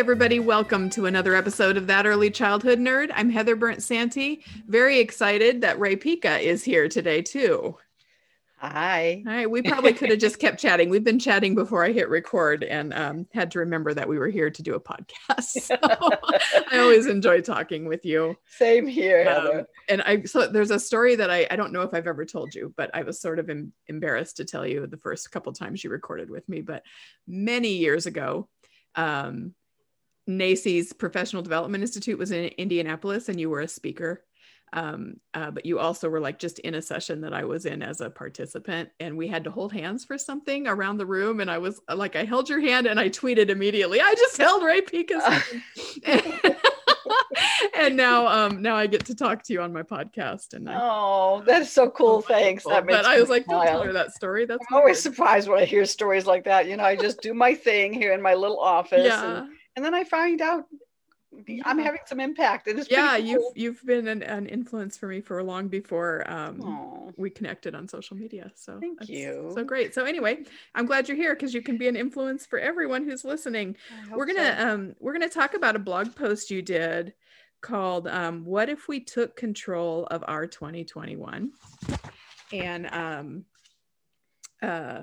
Everybody. Welcome to another episode of That Early Childhood Nerd. I'm Heather Bernt-Santy. Very excited that Rae Pica is here today, too. Hi. All right. We probably could have just kept chatting. We've been chatting before I hit record and um, had to remember that we were here to do a podcast. So I always enjoy talking with you. Same here, Um, Heather. and I so there's a story that I, I don't know if I've ever told you, but I was sort of em- embarrassed to tell you the first couple times you recorded with me. But many years ago, um, NAEYC's Professional Development Institute was in Indianapolis, and you were a speaker. Um, uh, but you also were like just in a session that I was in as a participant, and we had to hold hands for something around the room. And I was like, I held your hand, and I tweeted immediately, I just held Rae Pica's hand. and now, um, now I get to talk to you on my podcast, and I, Oh, that's so cool. Thanks. That makes but I was like, don't tell smile. her that story. That's I'm always surprised when I hear stories like that. You know, I just do my thing here in my little office, yeah. and, and then I find out I'm having some impact. And it's yeah you've you've been an, an influence for me for long before um we connected on social media so Thank you. so great so anyway i'm glad you're here because you can be an influence for everyone who's listening we're gonna so. um we're gonna talk about a blog post you did called um what if we took control of our 2021 and um uh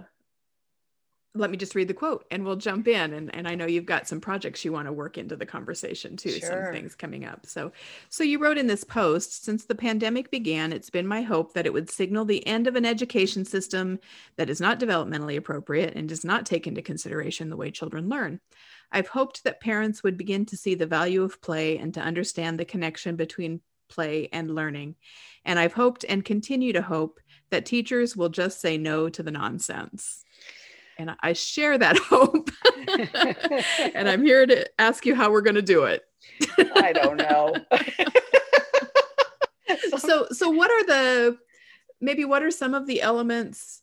let me just read the quote and we'll jump in and, and i know you've got some projects you want to work into the conversation too some things coming up so so you wrote in this post since the pandemic began it's been my hope that it would signal the end of an education system that is not developmentally appropriate and does not take into consideration the way children learn I've hoped that parents would begin to see the value of play and to understand the connection between play and learning. And I've hoped and continue to hope that teachers will just say no to the nonsense. And I share that hope. and I'm here to ask you how we're going to do it. I don't know. so so what are the maybe what are some of the elements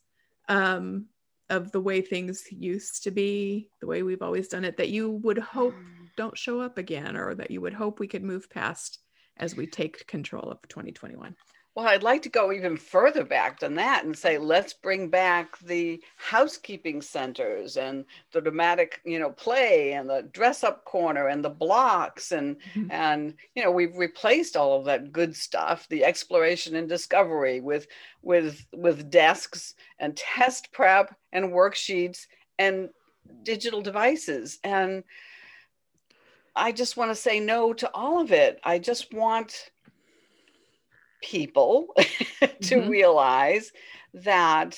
um of the way things used to be the way we've always done it that you would hope don't show up again or that you would hope we could move past as we take control of 2021 Well, I'd like to go even further back than that and say, let's bring back the housekeeping centers and the dramatic, you know, play and the dress up corner and the blocks and Mhm. and you know we've replaced all of that good stuff, the exploration and discovery with with with desks and test prep and worksheets and digital devices and I just want to say no to all of it. I just want people to Mhm. realize that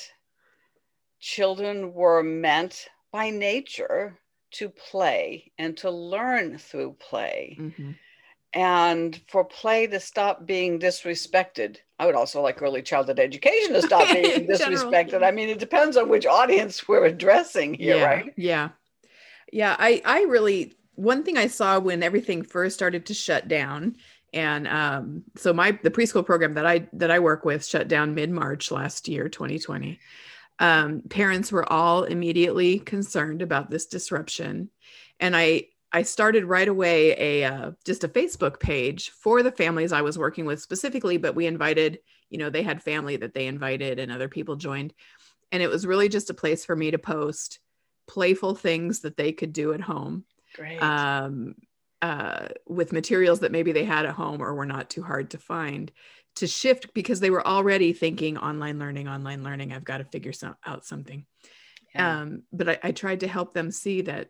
children were meant by nature to play and to learn through play Mhm. and for play to stop being disrespected. I would also like early childhood education to stop being In general, disrespected. yeah. I mean, it depends on which audience we're addressing here, yeah, right? Yeah. Yeah. I, I really, one thing I saw when everything first started to shut down, and um, so my the preschool program that I that I work with shut down mid March last year, 2020. Um, parents were all immediately concerned about this disruption, and I I started right away a uh, just a Facebook page for the families I was working with specifically, but we invited, you know, they had family that they invited and other people joined, and it was really just a place for me to post playful things that they could do at home Great. um, uh, with materials that maybe they had at home or were not too hard to find to shift because they were already thinking online learning online learning i've got to figure some, out something Yeah. um, but I, I tried to help them see that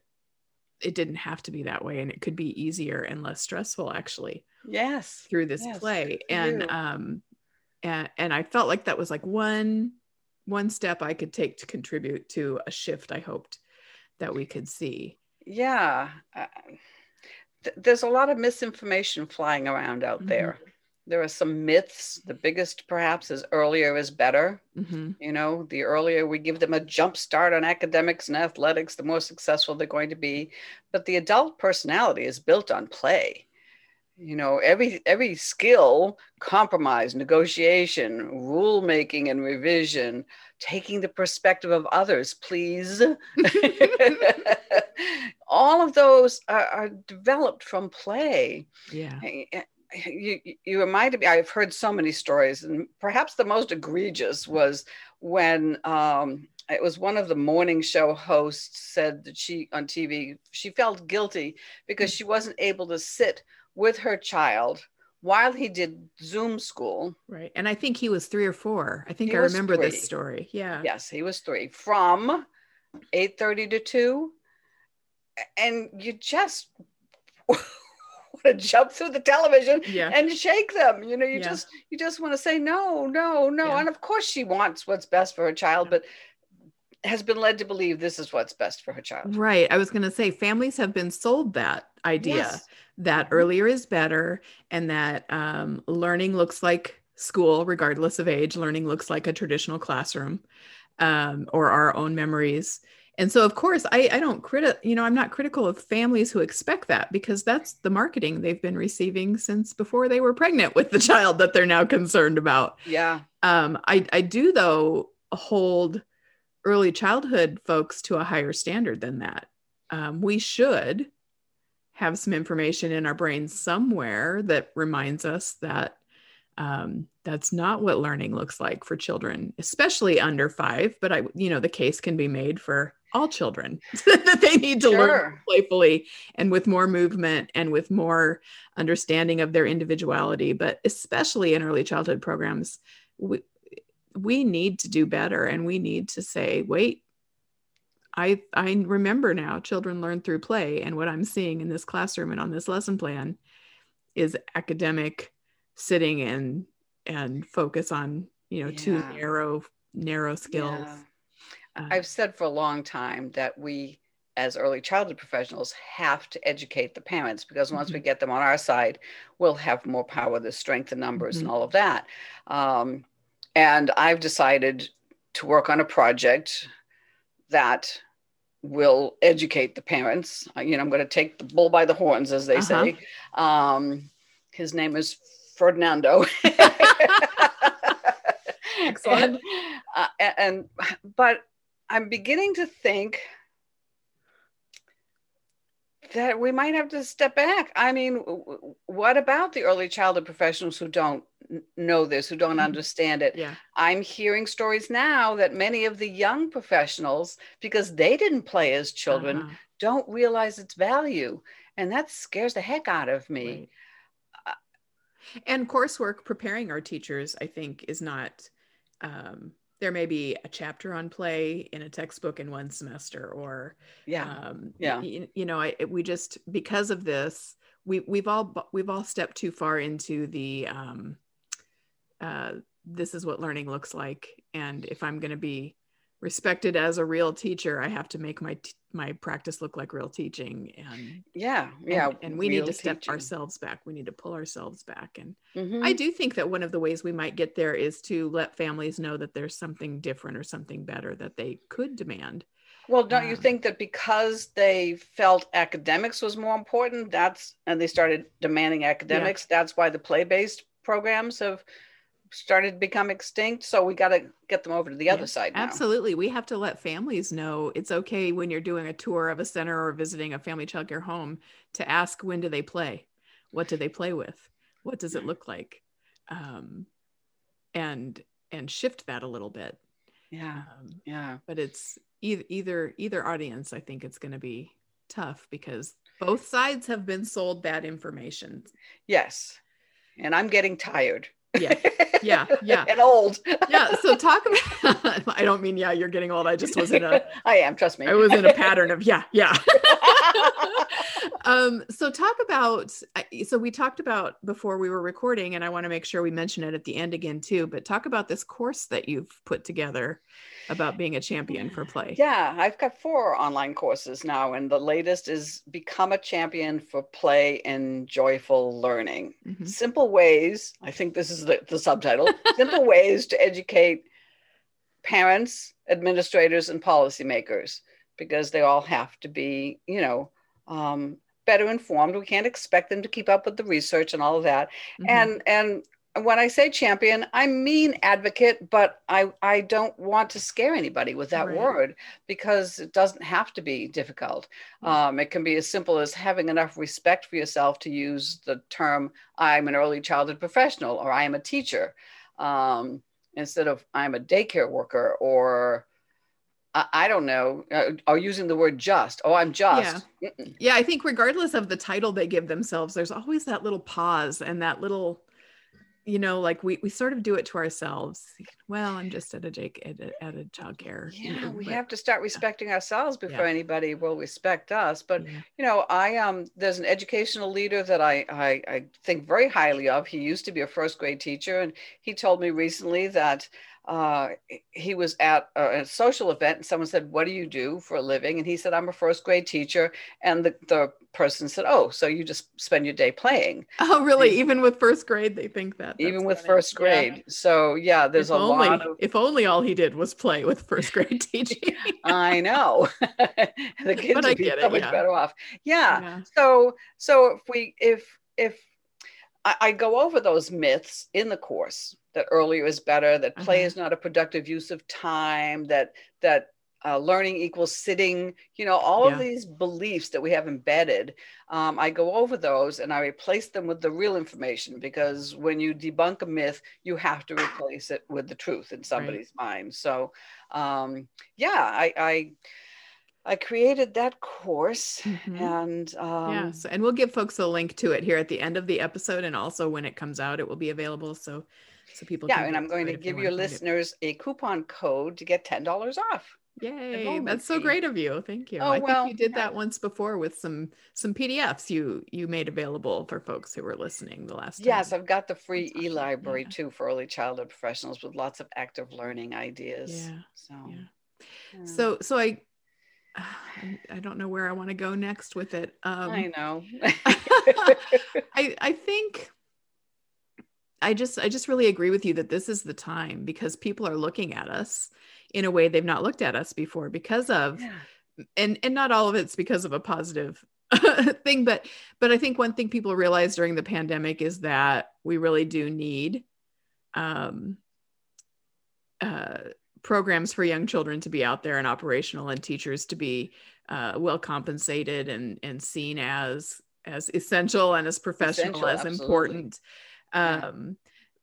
it didn't have to be that way and it could be easier and less stressful actually yes. through this Yes, play and you. um and and I felt like that was like one one step I could take to contribute to a shift I hoped that we could see. Yeah. Uh, th- there's a lot of misinformation flying around out Mhm. there. There are some myths. The biggest, perhaps, is earlier is better. hmm You know, the earlier we give them a jump start on academics and athletics, the more successful they're going to be. But the adult personality is built on play. You know, every every skill, compromise, negotiation, rule making and revision, taking the perspective of others, please. All of those are, are developed from play Yeah. you, you reminded me i've heard so many stories and perhaps the most egregious was when um, it was one of the morning show hosts said that she on tv she felt guilty because she wasn't able to sit with her child while he did zoom school Right. And I think he was three or four. I think He I remember three. this story. Yeah. yes he was three from 8.30 to 2 and you just want to jump through the television Yeah. and shake them you know you Yeah. just you just want to say no no no Yeah. and of course she wants what's best for her child but has been led to believe this is what's best for her child Right. I was going to say families have been sold that idea Yes. that Mhm. earlier is better and that um, learning looks like school, regardless of age. Learning looks like a traditional classroom um, or our own memories. And so, of course, I, I don't credit, you know, I'm not critical of families who expect that because that's the marketing they've been receiving since before they were pregnant with the child that they're now concerned about. yeah Um, I, I do, though, hold early childhood folks to a higher standard than that. Um, we should have some information in our brains somewhere that reminds us that um, that's not what learning looks like for children, especially under five. But I, you know, the case can be made for all children that they need to learn playfully and with more movement and with more understanding of their individuality. But especially in early childhood programs, we, we need to do better and we need to say, wait, I, I remember now children learn through play. And what I'm seeing in this classroom and on this lesson plan is academic sitting and and focus on you know two narrow narrow skills Yeah. Uh, i've said for a long time that we as early childhood professionals have to educate the parents because once we get them on our side we'll have more power the strength the numbers and all of that. Um, and i've decided to work on a project that will educate the parents. You know i'm going to take the bull by the horns as they Uh-huh. say. Um, his name is ferdinando Excellent. and, uh, and but i'm beginning to think that we might have to step back i mean what about the early childhood professionals who don't know this who don't Mhm. understand it yeah i'm hearing stories now that many of the young professionals because they didn't play as children Uh-huh. don't realize its value and that scares the heck out of me Right. and coursework preparing our teachers i think is not um, there may be a chapter on play in a textbook in one semester or yeah um, Yeah. you, you know I, we just because of this we we've all we've all stepped too far into the um, uh, this is what learning looks like and if i'm going to be respected as a real teacher i have to make my t- my practice look like real teaching and yeah yeah and, we need to step teaching. ourselves back we need to pull ourselves back and Mhm. I do think that one of the ways we might get there is to let families know that there's something different or something better that they could demand. Well, don't you Um, think that because they felt academics was more important, that's and they started demanding academics, that's why the play-based programs have started to become extinct. So we got to get them over to the other side now. Absolutely. We have to let families know it's okay when you're doing a tour of a center or visiting a family childcare home to ask when do they play? What do they play with? What does it look like? Um, and and shift that a little bit. Yeah, Um, yeah, but it's either either either audience i think it's going to be tough because both sides have been sold bad information yes. And I'm getting tired. Yeah yeah yeah and old. yeah so talk about i don't mean yeah you're getting old i just was in a I am. Trust me. i was in a pattern of yeah yeah um, so talk about so we talked about before we were recording, and I want to make sure we mention it at the end again too. But talk about this course that you've put together about being a champion for play. Yeah, I've got four online courses now, and the latest is Become a Champion for Play and Joyful Learning. Mm-hmm. Simple ways, I think this is the, the subtitle Simple ways to educate parents, administrators, and policymakers because they all have to be, you know, um, better informed. We can't expect them to keep up with the research and all of that. Mm-hmm. And and when I say champion, I mean advocate, but I, I don't want to scare anybody with that right. word because it doesn't have to be difficult. Mm-hmm. Um, it can be as simple as having enough respect for yourself to use the term, I'm an early childhood professional or I am a teacher, um, instead of I'm a daycare worker or I, don't know, uh, are using the word just. Oh, I'm just. Yeah. yeah, I think regardless of the title they give themselves, there's always that little pause and that little you know, like we we sort of do it to ourselves. Well, I'm just at a Jake at a, at a child care. Yeah, you know, we but, have to start respecting yeah. ourselves before yeah. anybody will respect us. But yeah. you know, I um there's an educational leader that I, I I think very highly of. He used to be a first grade teacher, and he told me recently that uh, he was at a, a, social event and someone said, What do you do for a living? And he said, I'm a first grade teacher. And the, the person said, Oh, so you just spend your day playing. Oh, really? And even with first grade, they think that. Even with funny. first grade. Yeah. So, yeah, there's if a only, lot of. If only all he did was play with first grade teaching. I know. the kids but would be so much yeah. better off. Yeah. yeah. So, so if we, if, if, I, I go over those myths in the course that earlier is better, that play uh-huh. is not a productive use of time, that that uh, learning equals sitting, you know, all yeah. of these beliefs that we have embedded. Um, I go over those and I replace them with the real information because when you debunk a myth, you have to replace it with the truth in somebody's right. mind. So, um, yeah, I, I I created that course mm-hmm. and um, yeah, so, and we'll give folks a link to it here at the end of the episode, and also when it comes out, it will be available. So so people yeah and i'm going to give your listeners a coupon code to get $10 off Yay! That's so great of you. Thank you. Oh, I well, think you did yeah. that once before with some some PDFs you you made available for folks who were listening the last time. Yes, I've got the free e-library yeah. too for early childhood professionals with lots of active learning ideas. Yeah. So yeah. So so I I don't know where I want to go next with it. Um, I know. I I think I just I just really agree with you that this is the time because people are looking at us in a way they've not looked at us before because of yeah. and and not all of it's because of a positive thing but but I think one thing people realize during the pandemic is that we really do need um uh programs for young children to be out there and operational and teachers to be uh, well compensated and and seen as as essential and as professional essential, as absolutely. important um,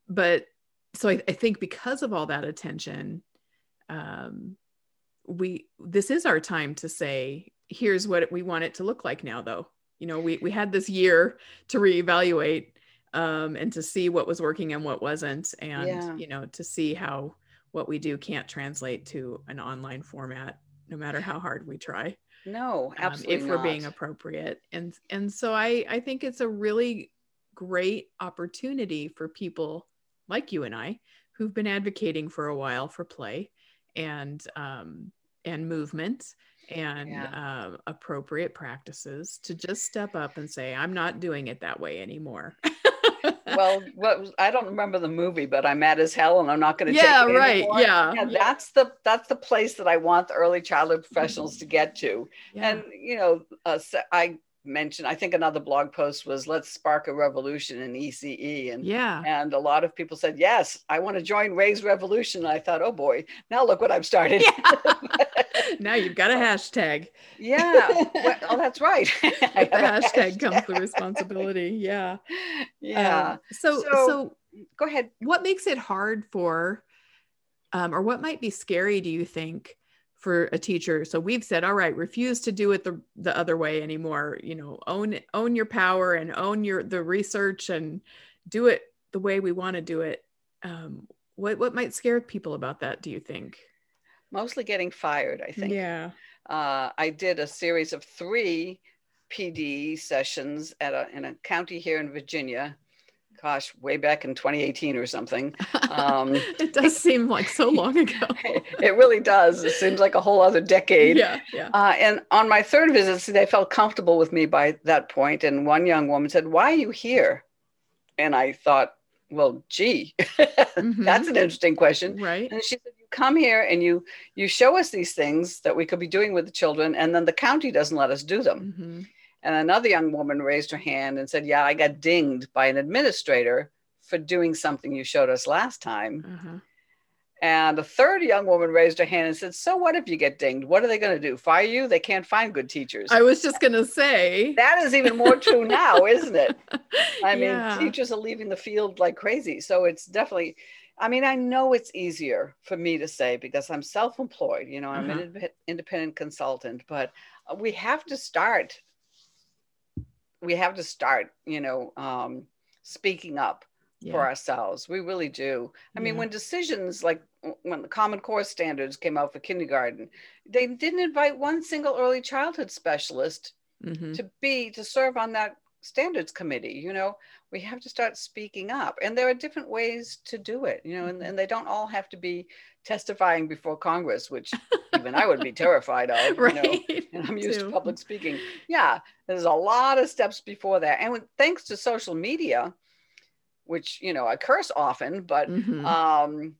but so I, I, think because of all that attention, um, we this is our time to say, here's what we want it to look like now, though. You know, we we had this year to reevaluate um, and to see what was working and what wasn't, and yeah. you know, to see how what we do can't translate to an online format, no matter how hard we try. No, absolutely. Um, if we're being appropriate, and and so I I think it's a really great opportunity for people like you and I who've been advocating for a while for play and um, and movement and yeah. uh, appropriate practices to just step up and say i'm not doing it that way anymore well what i don't remember the movie but i'm mad as hell and i'm not going to take yeah right yeah. yeah. that's the that's the place that i want the early childhood professionals to get to yeah. and you know uh, i mentioned i think another blog post was let's spark a revolution in ece and yeah. and a lot of people said yes i want to join Rae's revolution and i thought oh boy now look what i've started. Yeah. now you've got a hashtag. Yeah well, oh that's right. The hashtag, hashtag, comes the responsibility yeah. Yeah um, so, so so go ahead. what makes it hard for um, or what might be scary do you think for a teacher. So we've said all right refuse to do it the, the other way anymore. You know own own your power and own your the research and do it the way we want to do it. Um, what what might scare people about that do you think? Mostly getting fired i think. Yeah. Uh, i did a series of three PD sessions at a in a county here in Virginia. Gosh, way back in 2018 or something. Um, it does seem like so long ago. it really does. It seems like a whole other decade. Yeah, yeah. Uh, and on my third visit, see, they felt comfortable with me by that point. And one young woman said, "Why are you here?" And I thought, well, gee, Mhm. that's an interesting question. Right. And she said, "You come here and you you show us these things that we could be doing with the children, and then the county doesn't let us do them." hmm And another young woman raised her hand and said, "Yeah, I got dinged by an administrator for doing something you showed us last time." Uh-huh. And a third young woman raised her hand and said, "So what if you get dinged? What are they going to do? Fire you? They can't find good teachers." I was just gonna say. that is even more true now, isn't it? I mean, Yeah. teachers are leaving the field like crazy. So it's definitely, I mean, I know it's easier for me to say because I'm self employed, you know, I'm Uh-huh. an independent consultant, but we have to start, we have to start, you know, um, speaking up Yeah. for ourselves. We really do. I mean, when decisions like when the Common Core standards came out for kindergarten, they didn't invite one single early childhood specialist Mhm. to be to serve on that standards committee you know we have to start speaking up and there are different ways to do it you know and, and they don't all have to be testifying before congress which even i would be terrified of you know right. and i'm used to public speaking yeah there's a lot of steps before that and thanks to social media which you know i curse often but Mhm. um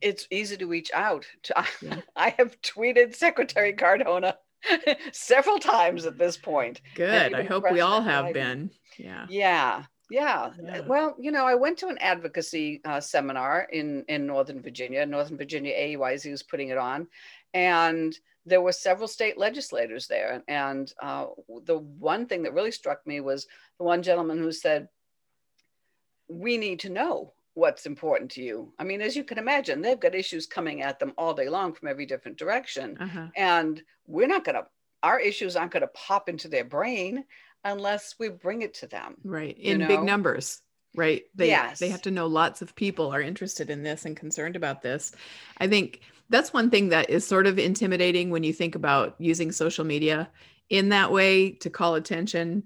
it's easy to reach out to Yeah. i have tweeted secretary cardona several times at this point Good. I hope we all have been. Yeah. yeah yeah. Well you know i went to an advocacy uh, seminar in in northern virginia northern virginia ayz was putting it on and there were several state legislators there and uh, the one thing that really struck me was the one gentleman who said we need to know what's important to you i mean as you can imagine they've got issues coming at them all day long from every different direction Uh-huh. and we're not going to our issues aren't going to pop into their brain unless we bring it to them Right. In big numbers. Right. They Yes. they have to know lots of people are interested in this and concerned about this. I think that's one thing that is sort of intimidating when you think about using social media in that way to call attention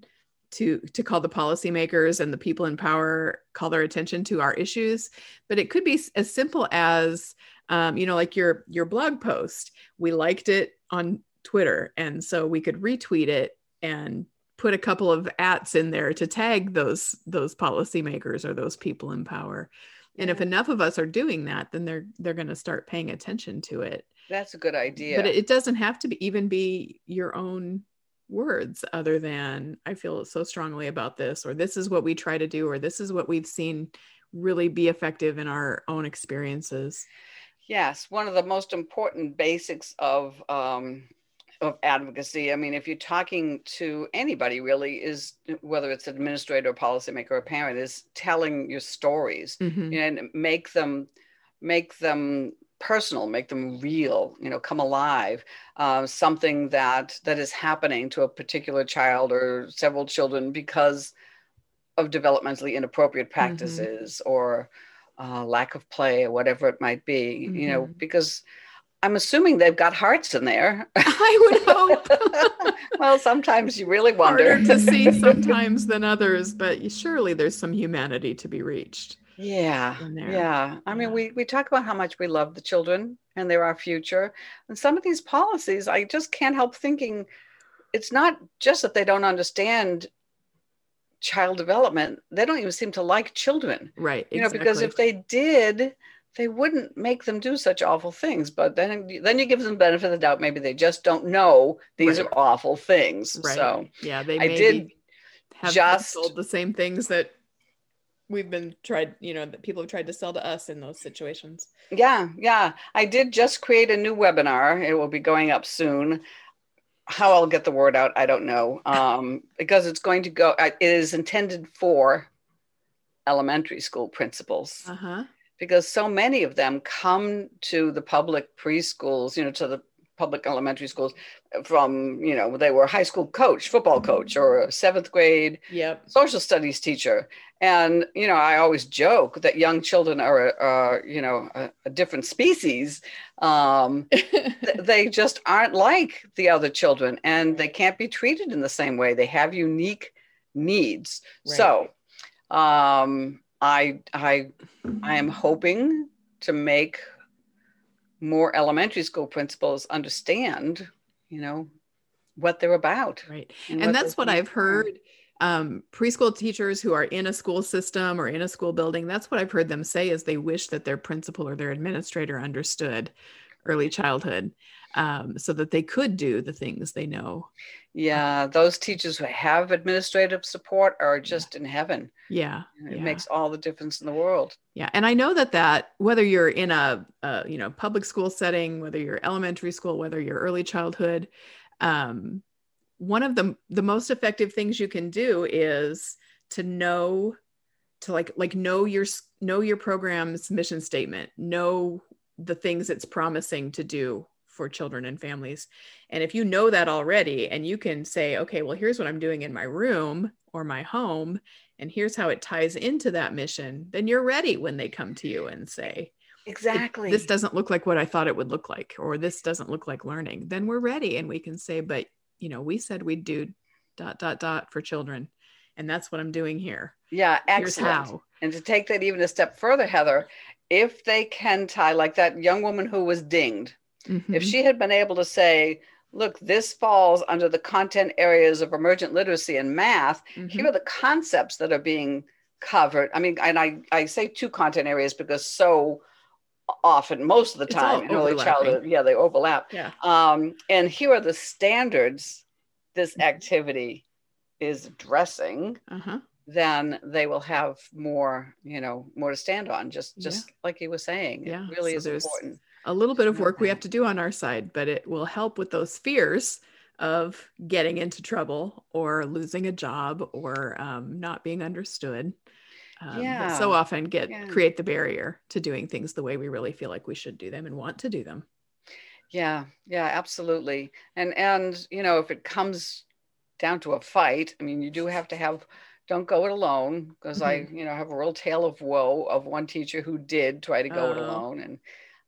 to to call the policymakers and the people in power call their attention to our issues. But it could be as simple as um, you know like your your blog post. We liked it on twitter and so we could retweet it and put a couple of ats in there to tag those those policymakers or those people in power and if enough of us are doing that then they're they're going to start paying attention to it. That's a good idea. but it, doesn't have to be, even be your own words other than i feel so strongly about this or this is what we try to do or this is what we've seen really be effective in our own experiences. Yes, one of the most important basics of um, of advocacy. I mean, if you're talking to anybody, really, is whether it's administrator, policymaker, or parent, is telling your stories Mhm. know, and make them make them personal, make them real. You know, come alive. Uh, something that that is happening to a particular child or several children because of developmentally inappropriate practices or uh, lack of play or whatever it might be, you know, Mhm. because I'm assuming they've got hearts in there. i would hope well, sometimes you really wonder. harder to see sometimes than others but surely there's some humanity to be reached yeah. Yeah. I mean, Yeah. we, we talk about how much we love the children and they're our future. And some of these policies, I just can't help thinking it's not just that they don't understand child development, they don't even seem to like children. right you know because if they did they wouldn't make them do such awful things but then then you give them the benefit of the doubt maybe they just don't know these Right. are awful things right. So yeah they I did have just- sold the same things that we've been tried you know that people have tried to sell to us in those situations. Yeah yeah. I did just create a new webinar. It will be going up soon. How i'll get the word out i don't know um, because it's going to go it is intended for elementary school principals. Uh-huh because so many of them come to the public preschools, you know, to the public elementary schools from you know they were a high school coach football coach or a seventh grade Yep. social studies teacher and you know i always joke that young children are uh, you know a, a different species um, they just aren't like the other children and they can't be treated in the same way they have unique needs Right. so um, i i i am hoping to make more elementary school principals understand you know what they're about right. and, and that's what I've heard. Um, preschool teachers who are in a school system or in a school building, that's what I've heard them say is they wish that their principal or their administrator understood early childhood um, so that they could do the things they know. Yeah, those teachers who have administrative support are just in heaven. Yeah. It yeah. makes all the difference in the world. Yeah, and I know that that whether you're in a, a you know public school setting, whether you're elementary school, whether you're early childhood, um, one of the the most effective things you can do is to know to like like know your know your program's mission statement, know the things it's promising to do for children and families. And if you know that already and you can say, okay, well here's what I'm doing in my room or my home and here's how it ties into that mission, then you're ready when they come to you and say, Exactly. this doesn't look like what I thought it would look like, or this doesn't look like learning. Then we're ready and we can say, but you know, we said we'd do dot, dot, dot for children. And that's what I'm doing here. yeah, Here's excellent. how. And to take that even a step further, Heather, if they can tie, like that young woman who was dinged, if Mhm. she had been able to say, look, this falls under the content areas of emergent literacy and math, Mhm. here are the concepts that are being covered. I mean, and I, I say two content areas because so often, most of the time in early childhood, yeah, they overlap. yeah. Um, and here are the standards this Mhm. activity is addressing. Uh-huh. Then they will have more, you know, more to stand on. Just, Yeah. just like you were saying, Yeah, it really so is important. A little bit of work we have to do on our side, but it will help with those fears of getting into trouble or losing a job or um, not being understood. Um, that so often get Yeah. create the barrier to doing things the way we really feel like we should do them and want to do them. Yeah, yeah, absolutely. And and you know, if it comes down to a fight, I mean, you do have to have don't go it alone because I, Mm-hmm. you know, have a real tale of woe of one teacher who did try to go it Oh. alone and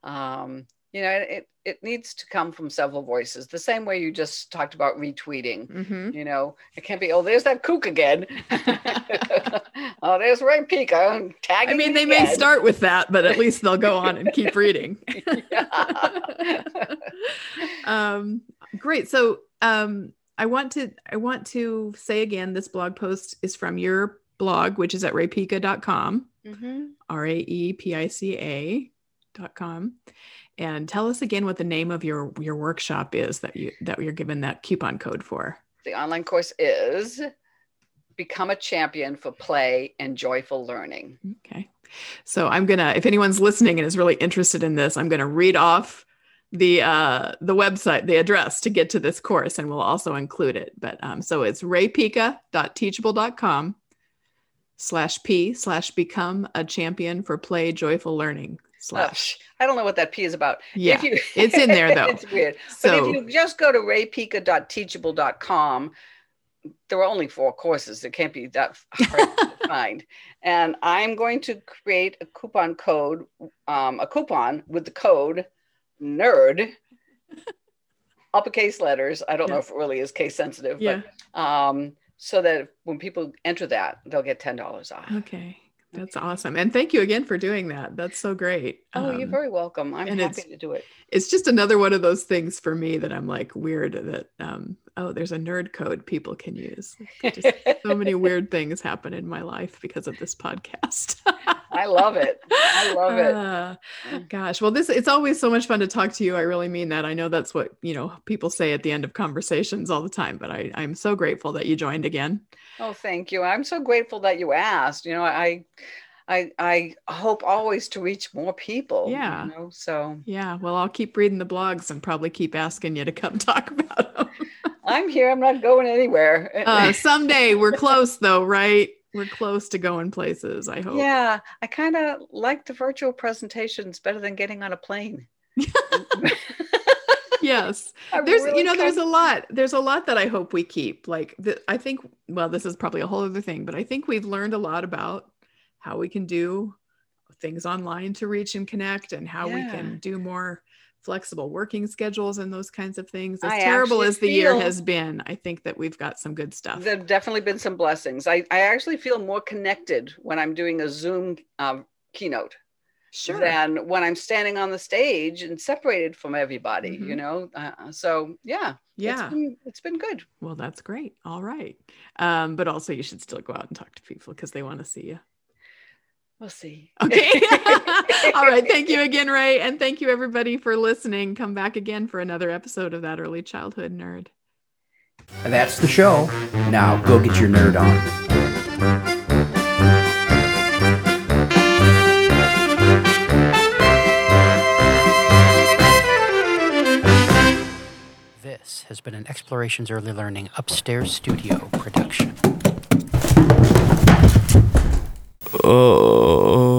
um you know, it it needs to come from several voices. The same way you just talked about retweeting. Mhm. You know, it can't be, oh, there's that kook again. oh, there's Rae Pica tagging. I mean, me they may start with that, but at least they'll go on and keep reading. Um, great. So um, I want to I want to say again, this blog post is from your blog, which is at raepica.com, Mhm. R A E P I C A com. And tell us again what the name of your your workshop is that you that you're given that coupon code for. The online course is Become a Champion for Play and Joyful Learning. Okay. So I'm gonna, if anyone's listening and is really interested in this, I'm gonna read off the uh the website, the address to get to this course, and we'll also include it. But um, so it's raepica.teachable.com slash p slash become a champion for play joyful learning Oh, slash. I don't know what that P is about. Yeah, If you- it's in there, though. it's weird. So but if you just go to raepica.teachable.com, there are only four courses. It can't be that hard to find. And I'm going to create a coupon code, um, a coupon with the code NERD, uppercase letters. I don't know if it really is case sensitive, yeah. but um, so that when people enter that, they'll get $10 off. Okay. That's awesome. And thank you again for doing that. That's so great. Oh, you're Um, very welcome. I'm happy to do it. it's just another one of those things for me that I'm like weird that um oh there's a nerd code people can use. Just so many weird things happen in my life because of this podcast. I love it. I love it. Uh, gosh, well this it's always so much fun to talk to you. I really mean that. I know that's what, you know, people say at the end of conversations all the time, but I I'm so grateful that you joined again. Oh, thank you. I'm so grateful that you asked. You know, I, I, I hope always to reach more people. you Yeah. know, so Yeah, well I'll keep reading the blogs and probably keep asking you to come talk about them. I'm here. I'm not going anywhere. Uh, someday we're close though, right? We're close to going places, I hope. yeah, I kind of like the virtual presentations better than getting on a plane. yes. I There's really you know there's a lot there's a lot that I hope we keep. Like the, I think well this is probably a whole other thing, but I think we've learned a lot about how we can do things online to reach and connect and how we can do more flexible working schedules and those kinds of things. As I terrible as the year has been, I think that we've got some good stuff. There have definitely been some blessings. I, I actually feel more connected when I'm doing a Zoom um, keynote sure. than when I'm standing on the stage and separated from everybody. You Mhm. know, uh, so yeah, yeah. it's been, it's been good. Well, that's great. All right. Um, but also you should still go out and talk to people because they want to see you. We'll see. Okay. All right. Thank you again, Rae. And thank you, everybody, for listening. Come back again for another episode of That Early Childhood Nerd. That's the show. Now go get your nerd on. This has been an Explorations Early Learning Upstairs Studio production. Oh.